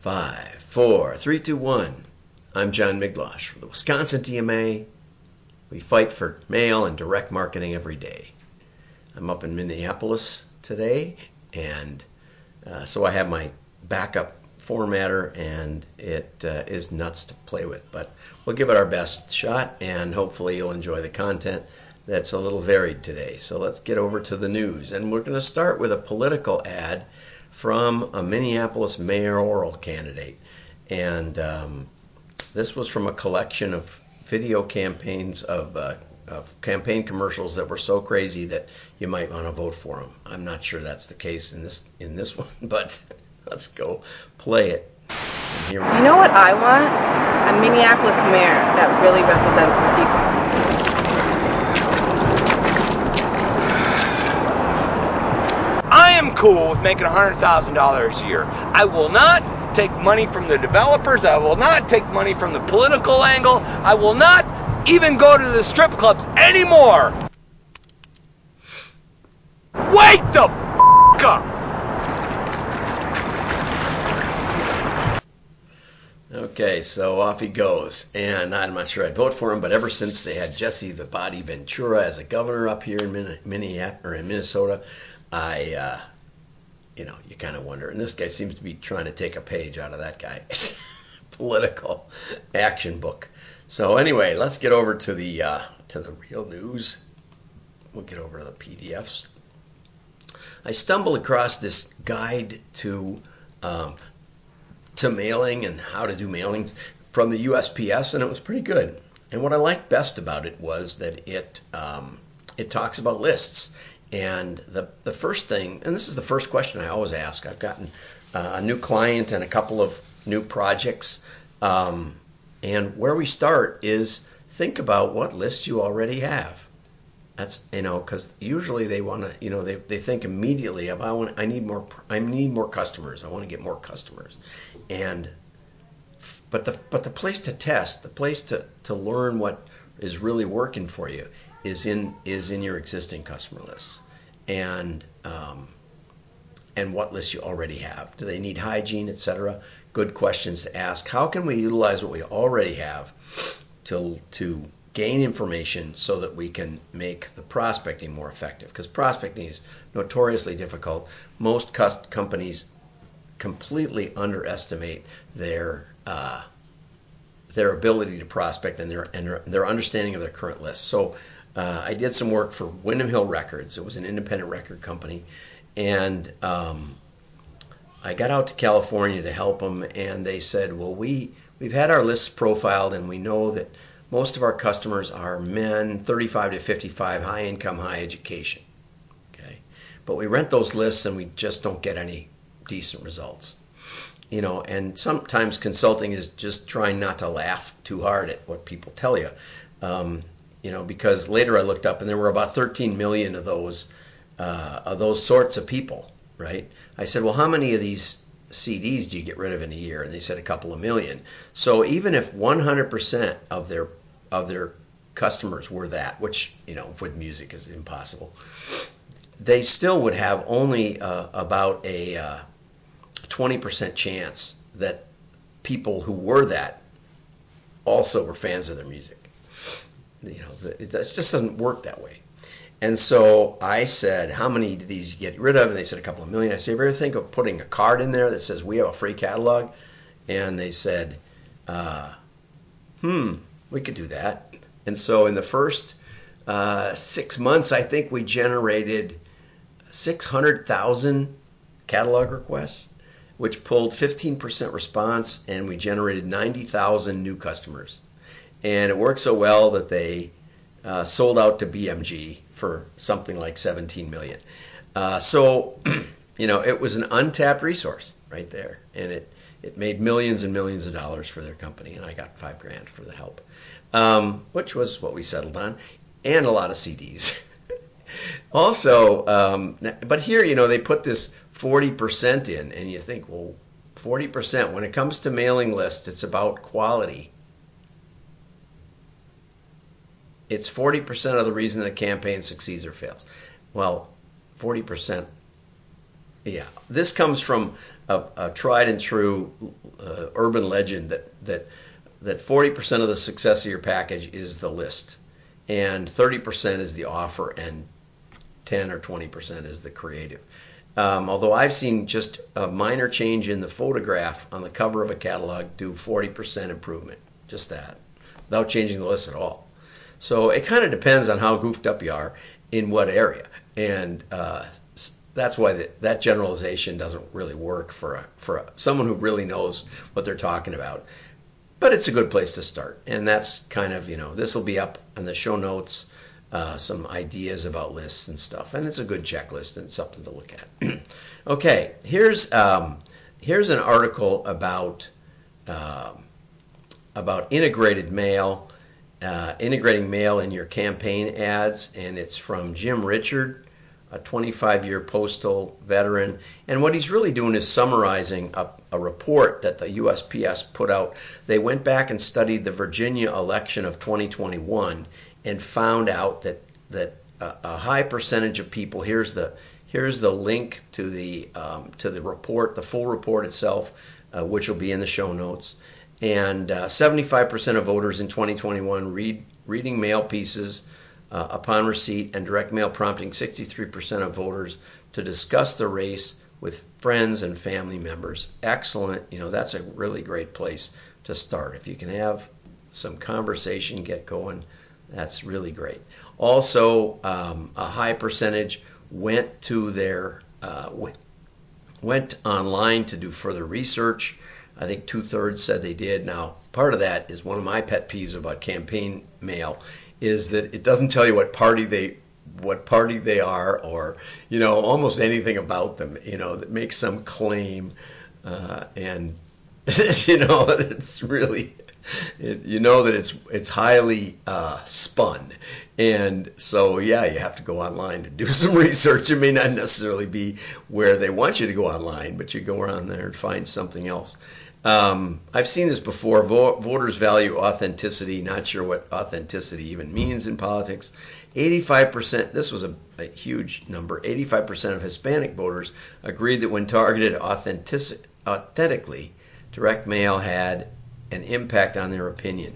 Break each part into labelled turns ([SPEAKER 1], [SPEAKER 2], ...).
[SPEAKER 1] Five, four, three, two, one. I'm John Miglautsch for the Wisconsin DMA. We fight for mail and direct marketing every day. I'm up in Minneapolis today, and uh, so I have my backup formatter, and it uh, is nuts to play with. But we'll give it our best shot, and hopefully you'll enjoy the content that's a little varied today. So let's get over to the news, and we're going to start with a political ad from a Minneapolis mayoral candidate, and um, this was from a collection of video campaigns of, uh, of campaign commercials that were so crazy that you might want to vote for them. I'm not sure that's the case in this in this one, but let's go play it.
[SPEAKER 2] You know what I want? A Minneapolis mayor that really represents the people.
[SPEAKER 3] I am cool with making $100,000 a year. I will not take money from the developers. I will not take money from the political angle. I will not even go to the strip clubs anymore. Wake the up!
[SPEAKER 1] Okay, so off he goes, and I'm not sure I'd vote for him, but ever since they had Jesse the Body Ventura as a governor up here in or in Minnesota, I uh, you know, you kind of wonder. And this guy seems to be trying to take a page out of that guy's political action book. So anyway, let's get over to the uh, to the real news. We'll get over to the PDFs. I stumbled across this guide to um, to mailing and how to do mailings from the USPS, and it was pretty good. And what I liked best about it was that it um, it talks about lists and the, the first thing, and this is the first question I always ask, I've gotten uh, a new client and a couple of new projects. Um, and where we start is think about what lists you already have. That's you know because usually they want to you know they, they think immediately of I want I need more I need more customers I want to get more customers and but the but the place to test the place to, to learn what is really working for you is in is in your existing customer lists and um, and what lists you already have. Do they need hygiene, etc.? Good questions to ask. How can we utilize what we already have to to gain information so that we can make the prospecting more effective? Because prospecting is notoriously difficult. Most companies completely underestimate their uh, their ability to prospect and their and their understanding of their current list. So uh, I did some work for Windham Hill Records. It was an independent record company, and um, I got out to California to help them. And they said, "Well, we we've had our lists profiled, and we know that most of our customers are men, 35 to 55, high income, high education. Okay, but we rent those lists, and we just don't get any decent results." you know, and sometimes consulting is just trying not to laugh too hard at what people tell you. Um, you know, because later I looked up and there were about 13 million of those uh, of those sorts of people, right? I said, well, how many of these CDs do you get rid of in a year? And they said a couple of million. So even if 100% of their of their customers were that, which you know with music is impossible, they still would have only uh, about a uh, 20% chance that people who were that also were fans of their music you know, it just doesn't work that way. And so I said, how many do these get rid of? And they said a couple of million. I said, ever think of putting a card in there that says we have a free catalog? And they said, uh, hmm, we could do that. And so in the first uh, six months, I think we generated 600,000 catalog requests, which pulled 15% response, and we generated 90,000 new customers and it worked so well that they uh, sold out to BMG for something like 17 million. Uh, so, you know, it was an untapped resource right there, and it it made millions and millions of dollars for their company, and I got five grand for the help, um, which was what we settled on, and a lot of CDs. also, um, but here, you know, they put this 40% in, and you think, well, 40%. When it comes to mailing lists, it's about quality it's 40% of the reason a campaign succeeds or fails. Well, 40% Yeah, this comes from a, a tried and true uh, urban legend that that that 40% of the success of your package is the list, and 30% is the offer, and 10 or 20% is the creative. Um, although I've seen just a minor change in the photograph on the cover of a catalog do 40% improvement, just that, without changing the list at all. So it kind of depends on how goofed up you are in what area, and uh, that's why the, that generalization doesn't really work for a, for a, someone who really knows what they're talking about. But it's a good place to start, and that's kind of you know this will be up in the show notes. Uh, some ideas about lists and stuff, and it's a good checklist and something to look at. okay, here's um, here's an article about uh, about integrated mail, uh, integrating mail in your campaign ads, and it's from Jim Richard a 25 year postal veteran. And what he's really doing is summarizing a, a, report that the USPS put out. They went back and studied the Virginia election of 2021 and found out that, that a, a high percentage of people, here's the, here's the link to the, um, to the report, the full report itself, uh, which will be in the show notes. And uh, 75% of voters in 2021 read reading mail pieces uh, upon receipt and direct mail prompting 63% of voters to discuss the race with friends and family members. Excellent. You know, that's a really great place to start. If you can have some conversation get going, that's really great. Also, um, a high percentage went to their uh, went online to do further research. I think two thirds said they did. Now, part of that is one of my pet peeves about campaign mail is that it doesn't tell you what party they what party they are or you know almost anything about them you know that makes some claim uh, and you know it's really it, you know that it's it's highly uh, spun. And so yeah you have to go online to do some research. It may not necessarily be where they want you to go online but you go around there and find something else um, I've seen this before. voters value authenticity. Not sure what authenticity even means in politics. 85%, this was a, a huge number, 85% of Hispanic voters agreed that when targeted authentically, direct mail had an impact on their opinion.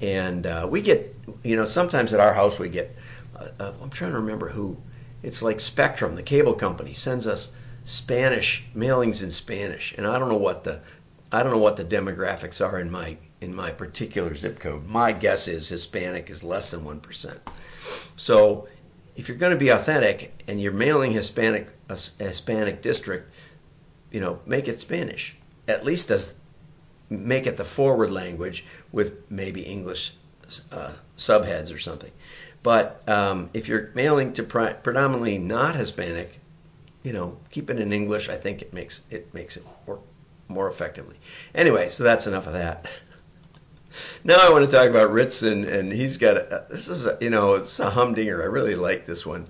[SPEAKER 1] And uh, we get, you know, sometimes at our house we get, uh, uh, I'm trying to remember who, it's like Spectrum, the cable company, sends us Spanish mailings in Spanish. And I don't know what the I don't know what the demographics are in my in my particular zip code. My guess is Hispanic is less than one percent. So if you're going to be authentic and you're mailing Hispanic a Hispanic district, you know, make it Spanish. At least as make it the forward language with maybe English uh, subheads or something. But um, if you're mailing to pre- predominantly not Hispanic, you know, keep it in English. I think it makes it makes it work more effectively. Anyway, so that's enough of that. now I want to talk about Ritson, and he's got a, this is a, you know it's a humdinger. I really like this one.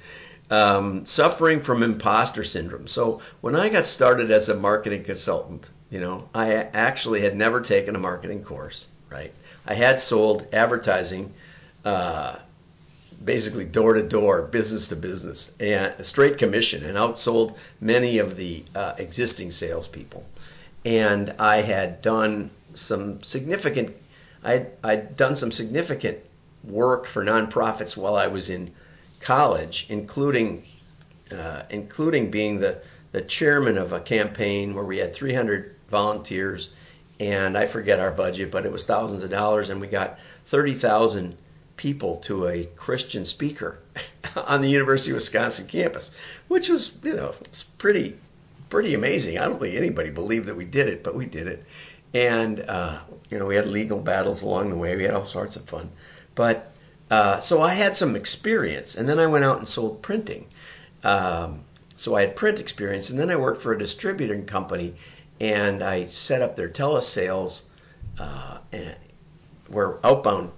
[SPEAKER 1] Um, suffering from imposter syndrome. So when I got started as a marketing consultant, you know, I actually had never taken a marketing course. Right? I had sold advertising. Uh, basically door to door, business to business, and straight commission, and outsold many of the uh, existing salespeople and I had done some significant I'd, I'd done some significant work for nonprofits while I was in college, including uh, including being the the chairman of a campaign where we had 300 volunteers, and I forget our budget, but it was thousands of dollars, and we got 30,000 people to a Christian speaker on the University of Wisconsin campus, which was you know it's pretty pretty amazing. I don't think anybody believed that we did it, but we did it. And uh, you know, we had legal battles along the way. We had all sorts of fun. But uh, so I had some experience, and then I went out and sold printing. Um, so I had print experience, and then I worked for a distributing company, and I set up their telesales, uh, and where outbound,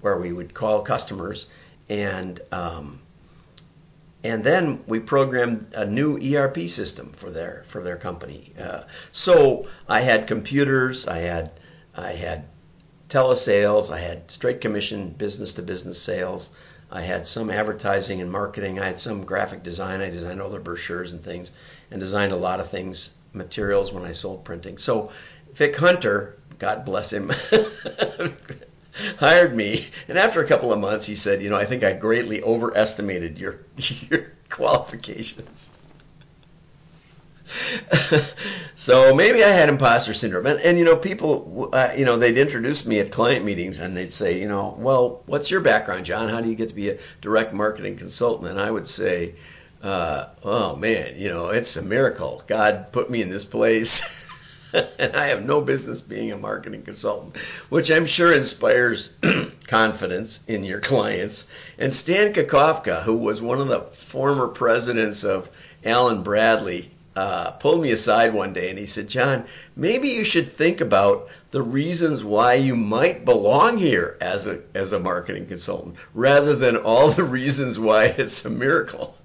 [SPEAKER 1] where we would call customers, and um, and then we programmed a new ERP system for their for their company. Uh, so I had computers, I had I had telesales, I had straight commission business to business sales, I had some advertising and marketing. I had some graphic design. I designed all their brochures and things, and designed a lot of things, materials when I sold printing. So Vic Hunter, God bless him, hired me. And after a couple of months, he said, "You know, I think I greatly overestimated your your qualifications." so maybe I had imposter syndrome. And, and you know, people, uh, you know, they'd introduce me at client meetings and they'd say, you know, well, what's your background, John? How do you get to be a direct marketing consultant? And I would say, uh, oh man, you know, it's a miracle. God put me in this place. And I have no business being a marketing consultant, which I'm sure inspires confidence in your clients. And Stan Kakofka, who was one of the former presidents of Allen Bradley, uh, pulled me aside one day and he said, John, maybe you should think about the reasons why you might belong here as a as a marketing consultant, rather than all the reasons why it's a miracle.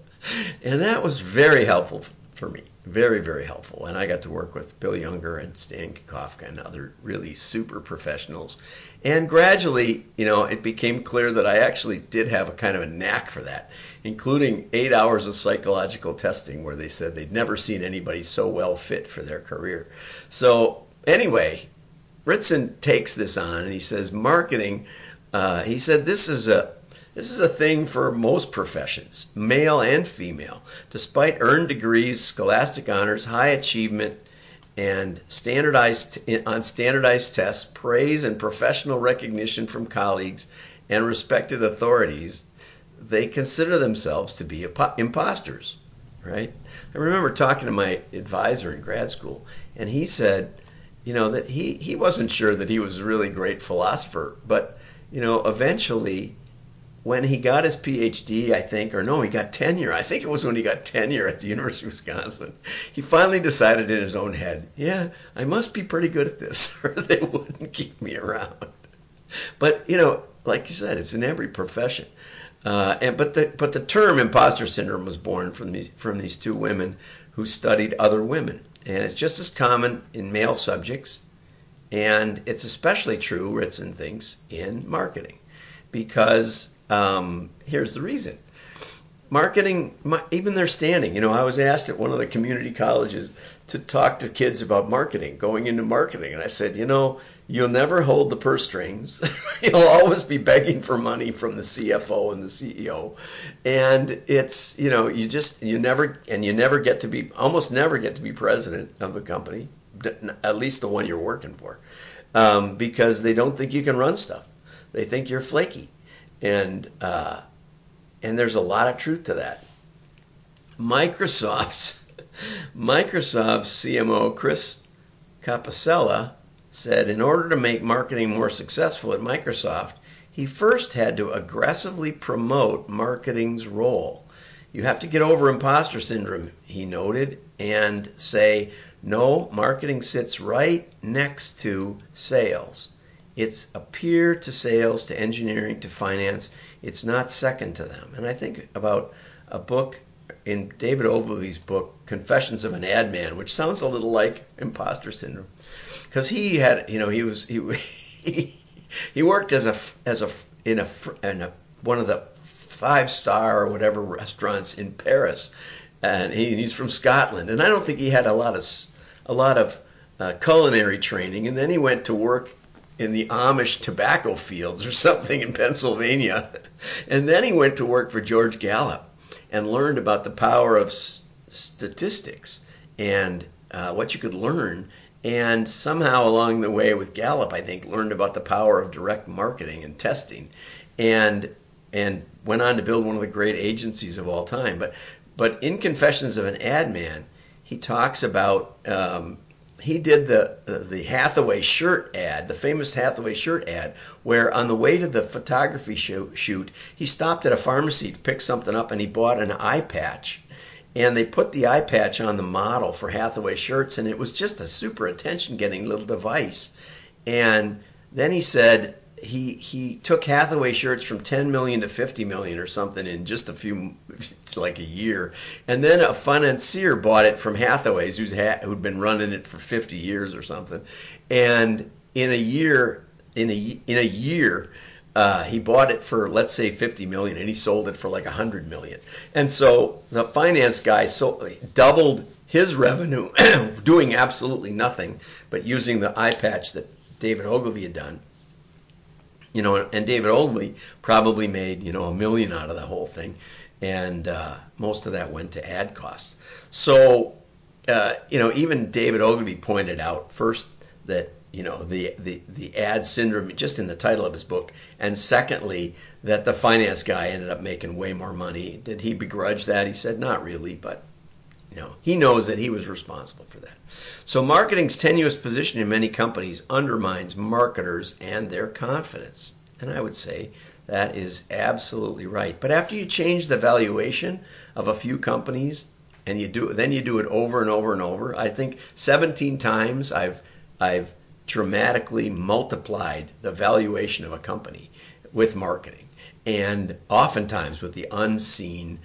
[SPEAKER 1] and that was very helpful for me, very very helpful. And I got to work with Bill Younger and Stan Kakofka and other really super professionals. And gradually, you know, it became clear that I actually did have a kind of a knack for that including eight hours of psychological testing where they said they'd never seen anybody so well fit for their career. So, anyway, Ritson takes this on and he says, marketing, uh, he said, this is a this is a thing for most professions, male and female. Despite earned degrees, scholastic honors, high achievement, and standardized on standardized tests, praise and professional recognition from colleagues and respected authorities, they consider themselves to be imposters, right? I remember talking to my advisor in grad school, and he said, you know, that he, he wasn't sure that he was a really great philosopher, but, you know, eventually when he got his PhD, I think, or no, he got tenure. I think it was when he got tenure at the University of Wisconsin. He finally decided in his own head, yeah, I must be pretty good at this, or they wouldn't keep me around. But you know, like you said, it's in every profession. Uh, and but the but the term imposter syndrome was born from these from these two women who studied other women, and it's just as common in male subjects, and it's especially true, Ritson thinks, in marketing, because um, here's the reason: marketing, even their standing. You know, I was asked at one of the community colleges to talk to kids about marketing, going into marketing. And I said, you know, you'll never hold the purse strings. you'll always be begging for money from the CFO and the CEO. And it's, you know, you just, you never, and you never get to be, almost never get to be president of a company, at least the one you're working for, um, because they don't think you can run stuff. They think you're flaky. And, uh, and there's a lot of truth to that. Microsoft's Microsoft's CMO Chris Capossela said in order to make marketing more successful at Microsoft, he first had to aggressively promote marketing's role. You have to get over imposter syndrome, he noted, and say, no, marketing sits right next to sales. It's a peer to sales, to engineering, to finance. It's not second to them. And I think about a book in David Ogilvy's book, Confessions of an Ad Man, which sounds a little like imposter syndrome, because he had, you know, he was he he, worked as a as a in a in a one of the five star or whatever restaurants in Paris, and he, he's from Scotland, and I don't think he had a lot of a lot of uh, culinary training, and then he went to work in the Amish tobacco fields or something in Pennsylvania, and then he went to work for George Gallup and learned about the power of s- statistics and uh, what you could learn. And somehow along the way with Gallup, I think, learned about the power of direct marketing and testing, and and went on to build one of the great agencies of all time. But but in Confessions of an Ad Man, he talks about um, he did the the Hathaway shirt ad, the famous Hathaway shirt ad, where on the way to the photography shoot, he stopped at a pharmacy to pick something up and he bought an eye patch. And they put the eye patch on the model for Hathaway shirts, and it was just a super attention getting little device. And then he said, he he took Hathaway shirts from 10 million to 50 million or something in just a few like a year, and then a financier bought it from Hathaway's who's ha- who'd been running it for 50 years or something, and in a year in a in a year. uh, he bought it for let's say 50 million and he sold it for like 100 million. And so the finance guy so doubled his revenue doing absolutely nothing but using the eye patch that david ogilvy had done you know and david ogilvy probably made you know a million out of the whole thing and uh, most of that went to ad costs. So uh, you know even david ogilvy pointed out first that you know the, the the ad syndrome just in the title of his book and secondly that the finance guy ended up making way more money. Did he begrudge that? He said not really but know he knows that he was responsible for that. So marketing's tenuous position in many companies undermines marketers and their confidence. And i would say that is absolutely right. But after you change the valuation of a few companies and you do then you do it over and over and over i think 17 times i've i've dramatically multiplied the valuation of a company with marketing. And oftentimes with the unseen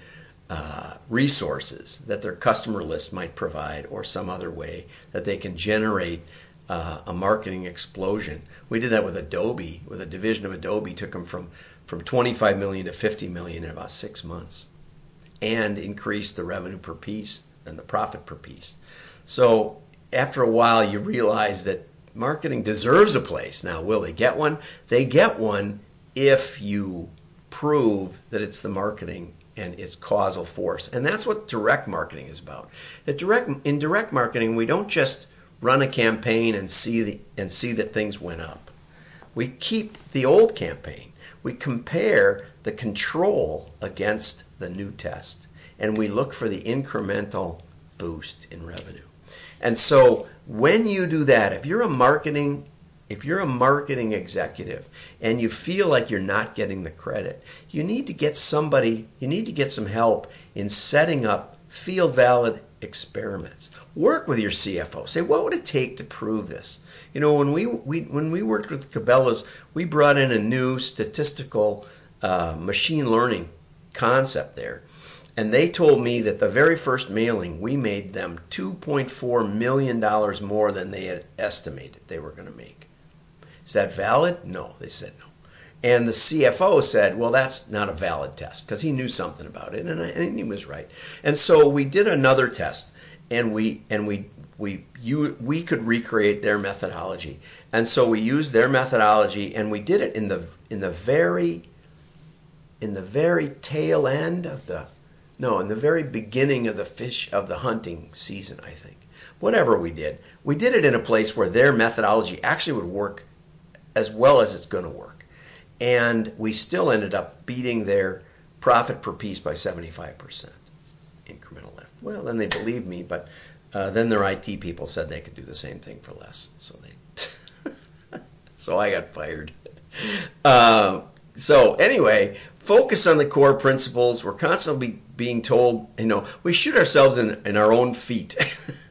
[SPEAKER 1] uh, resources that their customer list might provide or some other way that they can generate uh, a marketing explosion. We did that with Adobe, with a division of Adobe, took them from, from 25 million to 50 million in about six months and increased the revenue per piece and the profit per piece. So after a while, you realize that marketing deserves a place. Now, will they get one? They get one if you prove that it's the marketing and its causal force. And that's what direct marketing is about. Direct, in direct marketing, we don't just run a campaign and see the, and see that things went up. We keep the old campaign. We compare the control against the new test, and we look for the incremental boost in revenue. And so when you do that, if you're a marketing if you're a marketing executive and you feel like you're not getting the credit, you need to get somebody, you need to get some help in setting up field valid experiments. Work with your CFO. Say, what would it take to prove this? You know, when we, we when we worked with Cabela's, we brought in a new statistical uh, machine learning concept there. And they told me that the very first mailing, we made them $2.4 million more than they had estimated they were going to make. Is that valid? No, they said no. And the CFO said, well, that's not a valid test because he knew something about it, and, I, and, he was right. And so we did another test, and we and we we you we could recreate their methodology, and so we used their methodology, and we did it in the in the very in the very tail end of the no, in the very beginning of the fish of the hunting season, I think. Whatever we did, we did it in a place where their methodology actually would work as well as it's going to work. And we still ended up beating their profit per piece by 75% incremental lift. Well, then they believed me, but uh, then their IT people said they could do the same thing for less. So they, so I got fired. Uh, so anyway, focus on the core principles. We're constantly being told, you know, we shoot ourselves in, in our own feet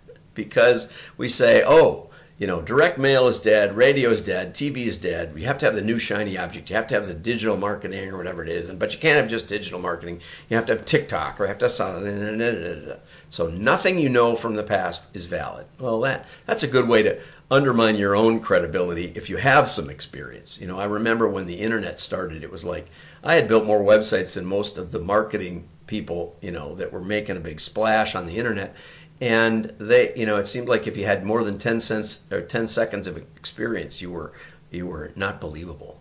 [SPEAKER 1] because we say, oh, you know, direct mail is dead, radio is dead, TV is dead. You have to have the new shiny object. You have to have the digital marketing or whatever it is. And but you can't have just digital marketing. You have to have TikTok or you have to have. So nothing you know from the past is valid. Well, that that's a good way to undermine your own credibility if you have some experience. You know, I remember when the internet started, it was like I had built more websites than most of the marketing people, you know, that were making a big splash on the internet and they you know it seemed like if you had more than 10 cents or 10 seconds of experience you were you were not believable.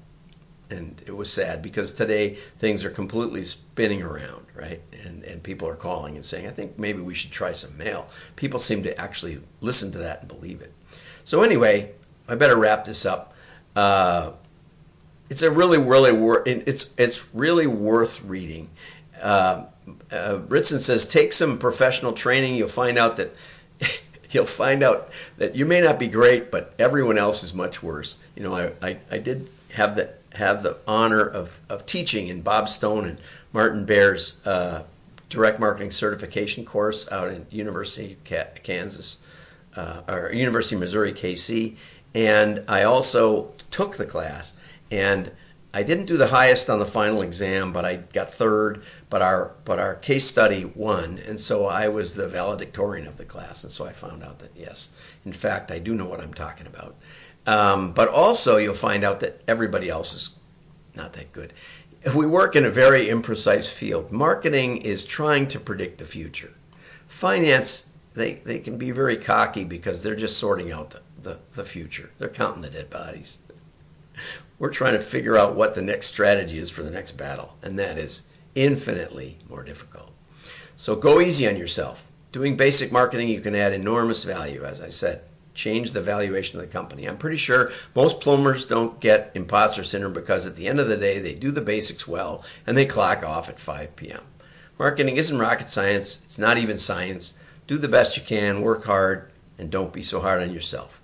[SPEAKER 1] And it was sad because today things are completely spinning around right? And and people are calling and saying i think maybe we should try some mail. People seem to actually listen to that and believe it. So anyway i better wrap this up. Uh, it's a really really wor- it's it's really worth reading uh, uh, Ritson says take some professional training. You'll find out that you'll find out that you may not be great, but everyone else is much worse. You know, I, I, I did have the have the honor of, of teaching in Bob Stone and Martin Baier's uh, direct marketing certification course out in University of Kansas uh, or University of Missouri KC, and I also took the class and I didn't do the highest on the final exam, but I got third. But our but our case study won, and so I was the valedictorian of the class, and so I found out that yes, in fact, I do know what I'm talking about. Um, but also, you'll find out that everybody else is not that good. We work in a very imprecise field. Marketing is trying to predict the future. Finance, they, they can be very cocky because they're just sorting out the, the, the future. They're counting the dead bodies. We're trying to figure out what the next strategy is for the next battle, and that is infinitely more difficult. So go easy on yourself. Doing basic marketing, you can add enormous value, as I said. Change the valuation of the company. I'm pretty sure most plumbers don't get imposter syndrome because at the end of the day, they do the basics well and they clock off at 5 p.m. Marketing isn't rocket science, it's not even science. Do the best you can, work hard, and don't be so hard on yourself.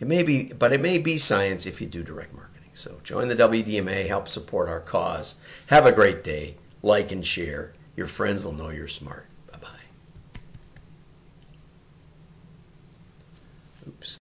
[SPEAKER 1] It may be, but it may be science if you do direct marketing. So join the WDMA, help support our cause. Have a great day. Like and share. Your friends will know you're smart. Bye bye. Oops.